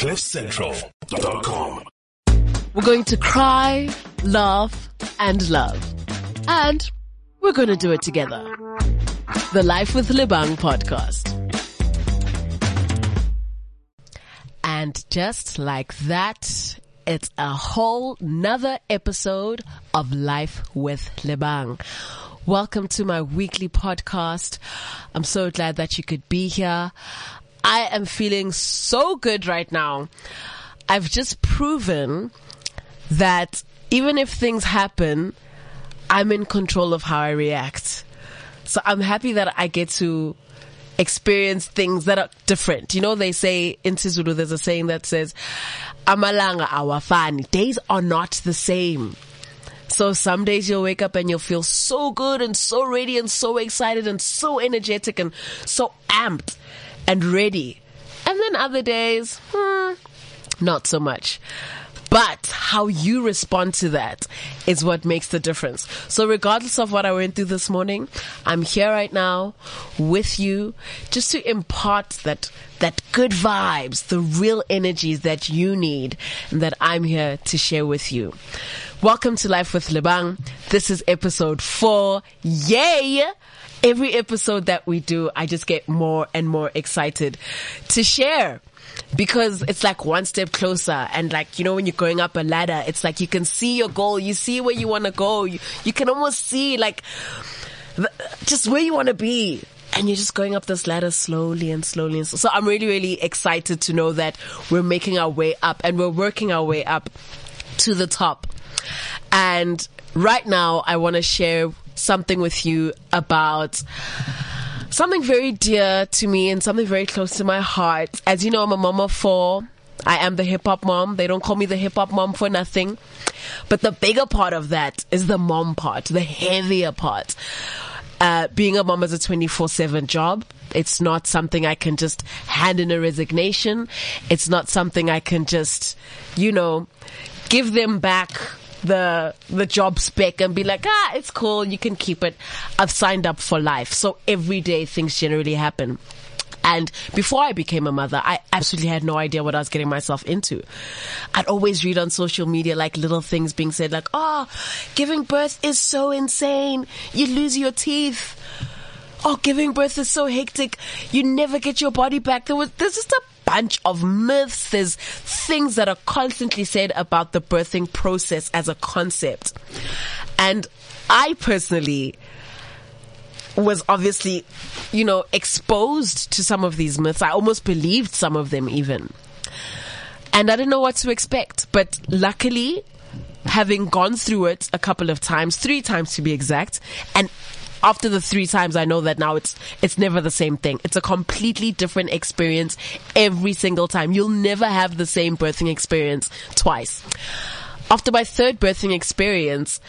CliffCentral.com. We're going to cry, laugh, and love. And we're going to do it together. The Life with Lebang podcast. And just like that, it's a whole nother episode of Life with Lebang. Welcome to my weekly podcast. I'm so glad that you could be here. I am feeling so good right now. I've just proven that even if things happen, I'm in control of how I react. So I'm happy that I get to experience things that are different. You know, they say in Sizulu, there's a saying that says, Amalanga awafani. Days are not the same. So some days you'll wake up and you'll feel so good and so ready and so excited and so energetic and so amped and ready. And then other days, hmm, not so much. But how you respond to that is what makes the difference. So regardless of what I went through this morning, I'm here right now with you just to impart that, that good vibes, the real energies that you need and that I'm here to share with you. Welcome to Life with Lebang. This is episode four. Yay! Every episode that we do, I just get more and more excited to share because it's like one step closer and like you know when you're going up a ladder it's like you can see your goal. You see where you want to go. You, you can almost see like the, just where you want to be. And you're just going up this ladder slowly and slowly and so, so i'm really really excited to know that we're making our way up and we're working our way up to the top. And right now i want to share something with you about something very dear to me and something very close to my heart. As you know, I'm a mom of four. I am the hip hop mom. They don't call me the hip hop mom for nothing. But the bigger part of that is the mom part, the heavier part. Uh, being a mom is a 24-7 job. It's not something I can just hand in a resignation. It's not something I can just, you know, give them back the the job spec and be like, ah, it's cool, you can keep it. I've signed up for life. So every day things generally happen. And before I became a mother, I absolutely had no idea what I was getting myself into. I'd always read on social media like little things being said like, oh, giving birth is so insane. You lose your teeth. Oh, giving birth is so hectic. You never get your body back. There was, there's just a bunch of myths. There's things that are constantly said about the birthing process as a concept. And I personally was obviously, you know, exposed to some of these myths. I almost believed some of them even. And I didn't know what to expect. But luckily, having gone through it a couple of times, three times to be exact, and after the three times, I know that now it's, it's never the same thing. It's a completely different experience every single time. You'll never have the same birthing experience twice. After my third birthing experience,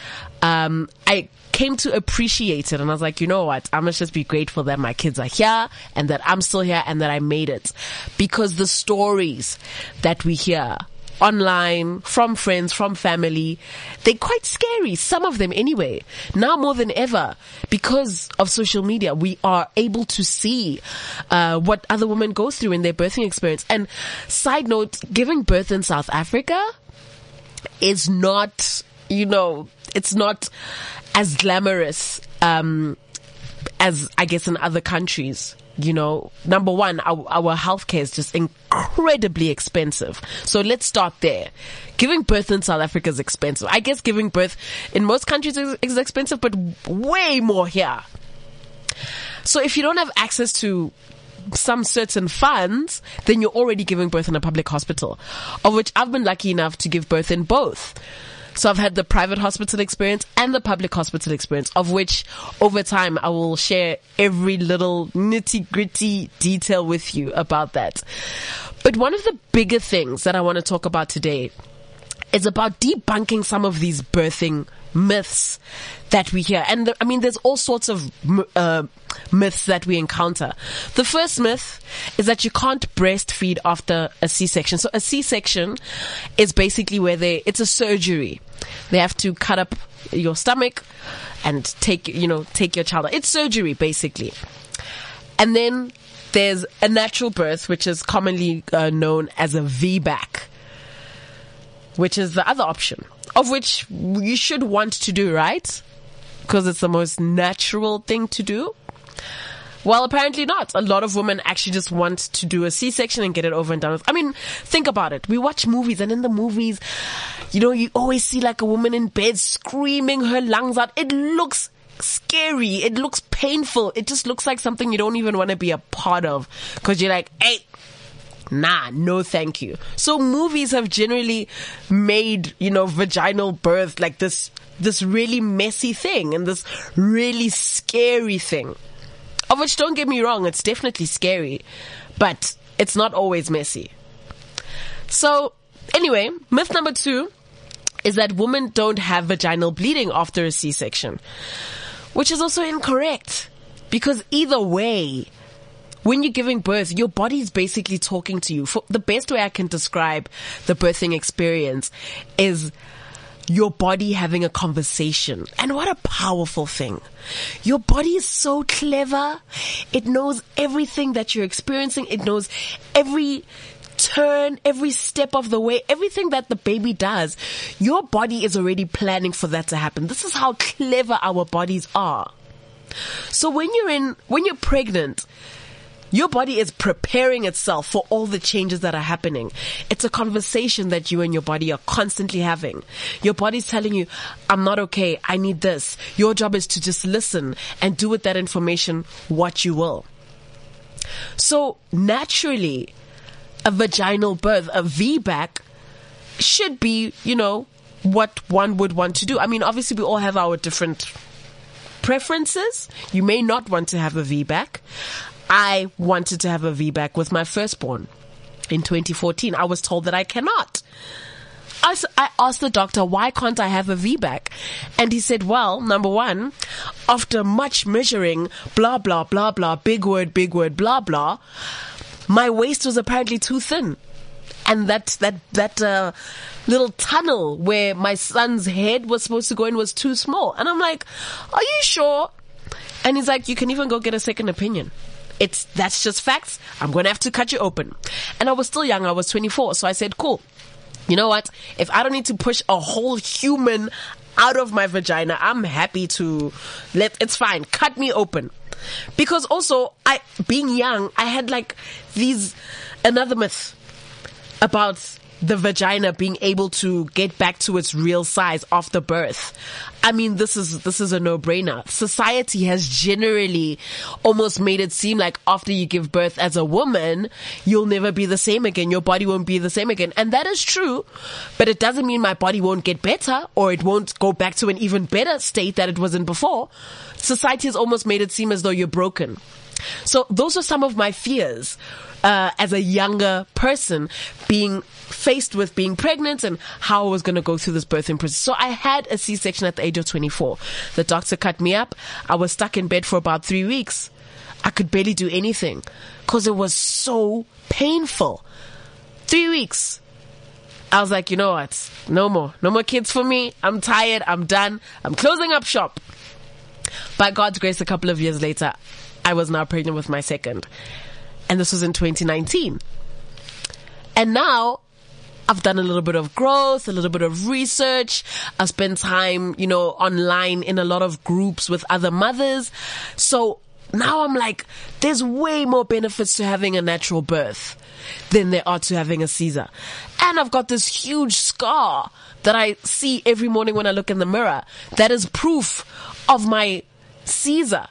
um, I came to appreciate it and I was like, you know what? I must just be grateful that my kids are here and that I'm still here and that I made it. Because the stories that we hear online, from friends, from family. They're quite scary. Some of them anyway. Now more than ever, because of social media, we are able to see, uh, what other women go through in their birthing experience. And side note, giving birth in South Africa is not, you know, it's not as glamorous, um, as I guess in other countries you know, number one, our, our healthcare is just incredibly expensive. So let's start there. Giving birth in South Africa is expensive. I guess giving birth in most countries is, is expensive, but way more here. So if you don't have access to some certain funds, then you're already giving birth in a public hospital, of which I've been lucky enough to give birth in both. So I've had the private hospital experience and the public hospital experience, of which over time I will share every little nitty gritty detail with you about that. But one of the bigger things that I want to talk about today is about debunking some of these birthing myths that we hear. And the, I mean, there's all sorts of uh, myths that we encounter. The first myth is that you can't breastfeed after a C-section. So a C-section is basically where they, it's a surgery. They have to cut up your stomach and take, you know, take your child. It's surgery basically. And then there's a natural birth, which is commonly uh, known as a VBAC, which is the other option, of which you should want to do, right? Because it's the most natural thing to do. Well, apparently not. A lot of women actually just want to do a C-section and get it over and done with. I mean, think about it. We watch movies and in the movies, you know, you always see like a woman in bed screaming her lungs out. It looks scary. It looks painful. It just looks like something you don't even want to be a part of because you're like, hey, nah, no thank you. So movies have generally made, you know, vaginal birth like this, this really messy thing and this really scary thing. Of which, don't get me wrong, it's definitely scary, but it's not always messy. So, anyway, myth number two is that women don't have vaginal bleeding after a C-section, which is also incorrect because either way, when you're giving birth, your body's basically talking to you. For the best way I can describe the birthing experience is your body having a conversation. And what a powerful thing. Your body is so clever. It knows everything that you're experiencing. It knows every turn, every step of the way, everything that the baby does. Your body is already planning for that to happen. This is how clever our bodies are. So when you're in, when you're pregnant, your body is preparing itself for all the changes that are happening. It's a conversation that you and your body are constantly having. Your body's telling you, I'm not okay. I need this. Your job is to just listen and do with that information what you will. So naturally, a vaginal birth, a VBAC should be, you know, what one would want to do. I mean, obviously we all have our different preferences. You may not want to have a VBAC. I wanted to have a VBAC with my firstborn in 2014. I was told that I cannot. I, asked the doctor, why can't I have a VBAC? And he said, well, number one, after much measuring, blah, blah, blah, blah, big word, big word, blah, blah, my waist was apparently too thin. And that, that, that, uh, little tunnel where my son's head was supposed to go in was too small. And I'm like, are you sure? And he's like, you can even go get a second opinion. It's, that's just facts. I'm to have to cut you open. And I was still young. I was 24. So I said, cool. You know what? If I don't need to push a whole human out of my vagina, I'm happy to let, it's fine. Cut me open. Because also, I, being young, I had like these, another myth about the vagina being able to get back to its real size after birth. I mean, this is, this is a no-brainer. Society has generally almost made it seem like after you give birth as a woman, you'll never be the same again. Your body won't be the same again. And that is true, but it doesn't mean my body won't get better or it won't go back to an even better state that it was in before. Society has almost made it seem as though you're broken. So those are some of my fears uh, as a younger person being faced with being pregnant and how I was going to go through this birthing process. So I had a C-section at the age of 24. The doctor cut me up. I was stuck in bed for about three weeks. I could barely do anything because it was so painful. Three weeks. I was like, you know what? No more. No more kids for me. I'm tired. I'm done. I'm closing up shop. By God's grace, a couple of years later, I was now pregnant with my second. And this was in 2019. And now I've done a little bit of growth, a little bit of research. I spent time, you know, online in a lot of groups with other mothers. So now I'm like, there's way more benefits to having a natural birth than there are to having a Caesar. And I've got this huge scar that I see every morning when I look in the mirror. That is proof of my Caesar.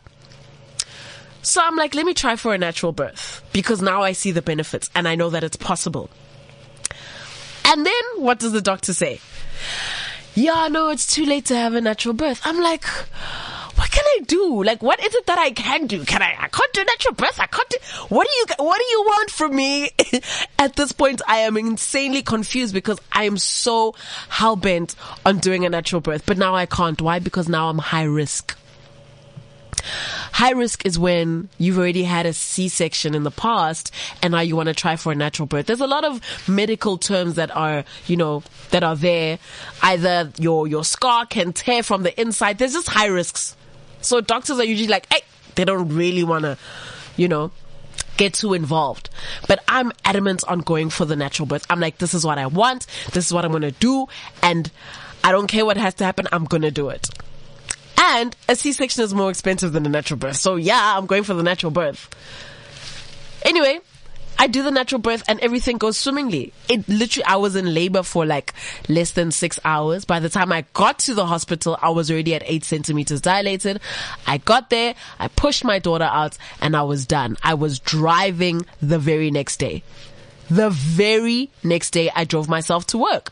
So I'm like, let me try for a natural birth because now I see the benefits and I know that it's possible. And then what does the doctor say? Yeah, no, it's too late to have a natural birth. I'm like, what can I do? Like, what is it that I can do? Can I, I can't do natural birth. I can't do, what do you, what do you want from me? At this point, I am insanely confused because I am so hell bent on doing a natural birth, but now I can't. Why? Because now I'm high risk. High risk is when you've already had a C-section in the past and now you want to try for a natural birth. There's a lot of medical terms that are, you know, that are there. Either your, your scar can tear from the inside. There's just high risks. So doctors are usually like, hey, they don't really want to, you know, get too involved. But I'm adamant on going for the natural birth. I'm like, this is what I want. This is what I'm going to do. And I don't care what has to happen. I'm going to do it. And a C-section is more expensive than a natural birth. So yeah, I'm going for the natural birth. Anyway, I do the natural birth and everything goes swimmingly. It literally, I was in labor for like less than six hours. By the time I got to the hospital, I was already at eight centimeters dilated. I got there, I pushed my daughter out and I was done. I was driving the very next day. The very next day, I drove myself to work.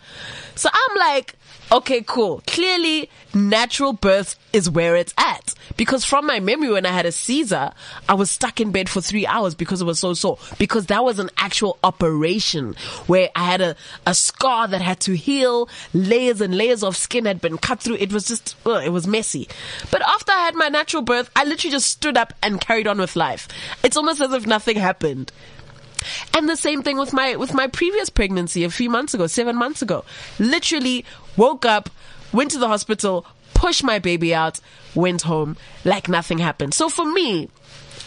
So I'm like, okay, cool. Clearly, natural birth is where it's at. Because from my memory, when I had a Caesar, I was stuck in bed for three hours because it was so sore. Because that was an actual operation where I had a, a scar that had to heal. Layers and layers of skin had been cut through. It was just, ugh, it was messy. But after I had my natural birth, I literally just stood up and carried on with life. It's almost as if nothing happened. And the same thing with my, with my previous pregnancy a few months ago, seven months ago. Literally woke up, went to the hospital, pushed my baby out, went home like nothing happened. So for me,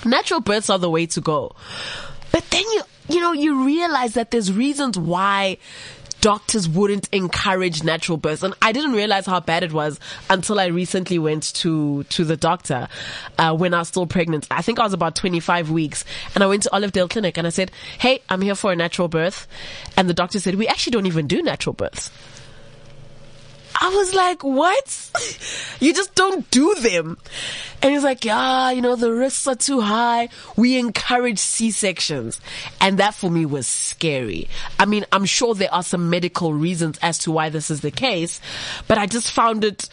natural births are the way to go. But then you, you know, you realize that there's reasons why doctors wouldn't encourage natural births. And I didn't realize how bad it was until I recently went to, to the doctor, uh, when I was still pregnant. I think I was about 25 weeks and I went to Olivedale Clinic and I said, Hey, I'm here for a natural birth. And the doctor said, we actually don't even do natural births. I was like, what? you just don't do them. And he's like, yeah, you know, the risks are too high. We encourage C-sections. And that for me was scary. I mean, I'm sure there are some medical reasons as to why this is the case, but I just found it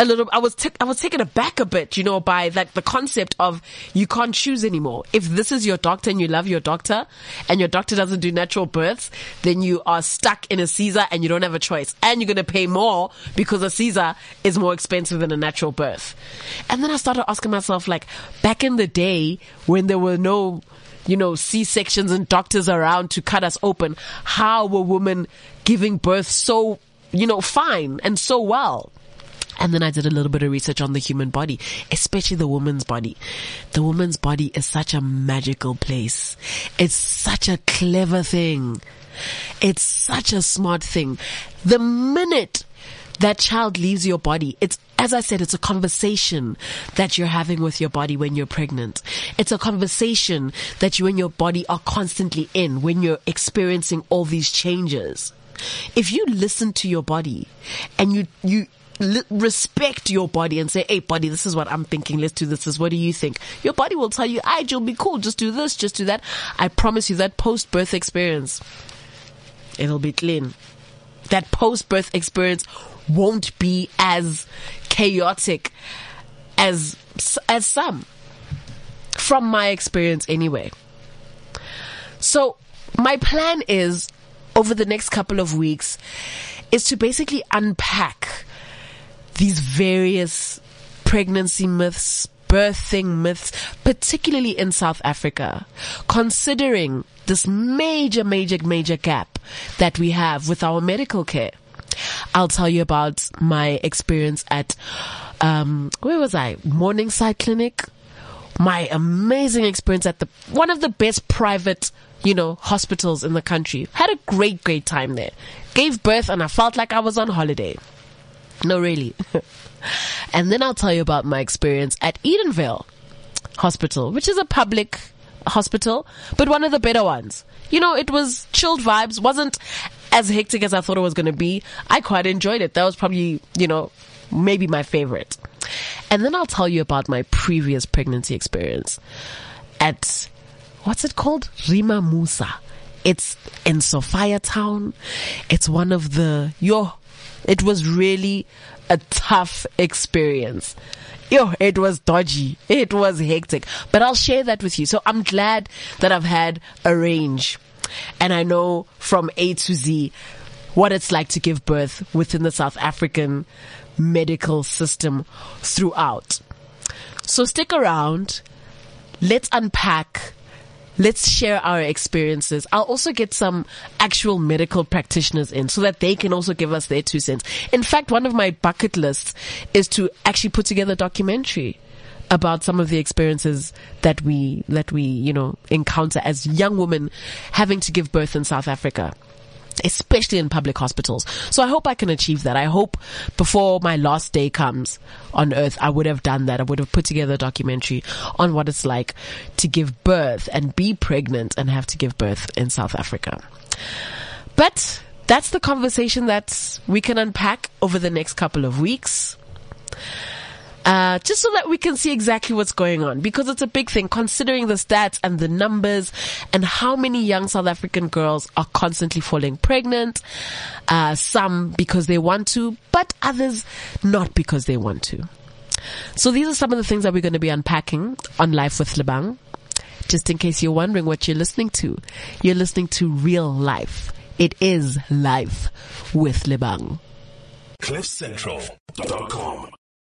a little, I was, t- I was taken aback a bit, you know, by that the concept of you can't choose anymore. If this is your doctor and you love your doctor and your doctor doesn't do natural births, then you are stuck in a Caesar and you don't have a choice. And you're going to pay more because a Caesar is more expensive than a natural birth. And then I started asking myself, like, back in the day when there were no, you know, C-sections and doctors around to cut us open, how were women giving birth so, you know, fine and so well? And then I did a little bit of research on the human body, especially the woman's body. The woman's body is such a magical place. It's such a clever thing. It's such a smart thing. The minute that child leaves your body, it's as I said, it's a conversation that you're having with your body when you're pregnant. It's a conversation that you and your body are constantly in when you're experiencing all these changes. If you listen to your body and you, you, respect your body and say, Hey body, this is what I'm thinking. Let's do this. this. What do you think? Your body will tell you, I, you'll be cool. Just do this. Just do that. I promise you that post birth experience, it'll be clean. That post birth experience won't be as chaotic as, as some from my experience anyway. So my plan is over the next couple of weeks is to basically unpack these various pregnancy myths, birthing myths, particularly in South Africa, considering this major, major, major gap that we have with our medical care. I'll tell you about my experience at, um, where was I? Morningside Clinic. My amazing experience at the, one of the best private, you know, hospitals in the country. Had a great, great time there. Gave birth and I felt like I was on holiday. No, really. and then I'll tell you about my experience at Edenvale Hospital, which is a public hospital, but one of the better ones. You know, it was chilled vibes, wasn't as hectic as I thought it was going to be. I quite enjoyed it. That was probably, you know, maybe my favorite. And then I'll tell you about my previous pregnancy experience at, what's it called? Rahima Moosa. It's in Sophiatown. It's one of the, yo, it was really a tough experience. Yo, it was dodgy. It was hectic. But I'll share that with you. So I'm glad that I've had a range and I know from A to Z what it's like to give birth within the South African medical system throughout. So stick around. Let's unpack let's share our experiences. I'll also get some actual medical practitioners in so that they can also give us their two cents. In fact, one of my bucket lists is to actually put together a documentary about some of the experiences that we, that we, you know, encounter as young women having to give birth in South Africa especially in public hospitals. So I hope I can achieve that. I hope before my last day comes on earth, I would have done that. I would have put together a documentary on what it's like to give birth and be pregnant and have to give birth in South Africa. But that's the conversation that we can unpack over the next couple of weeks uh, just so that we can see exactly what's going on because it's a big thing considering the stats and the numbers and how many young South African girls are constantly falling pregnant. Uh, some because they want to, but others not because they want to. So these are some of the things that we're going to be unpacking on Life with Lebang. Just in case you're wondering what you're listening to, you're listening to real life. It is life with Lebang. CliffCentral.com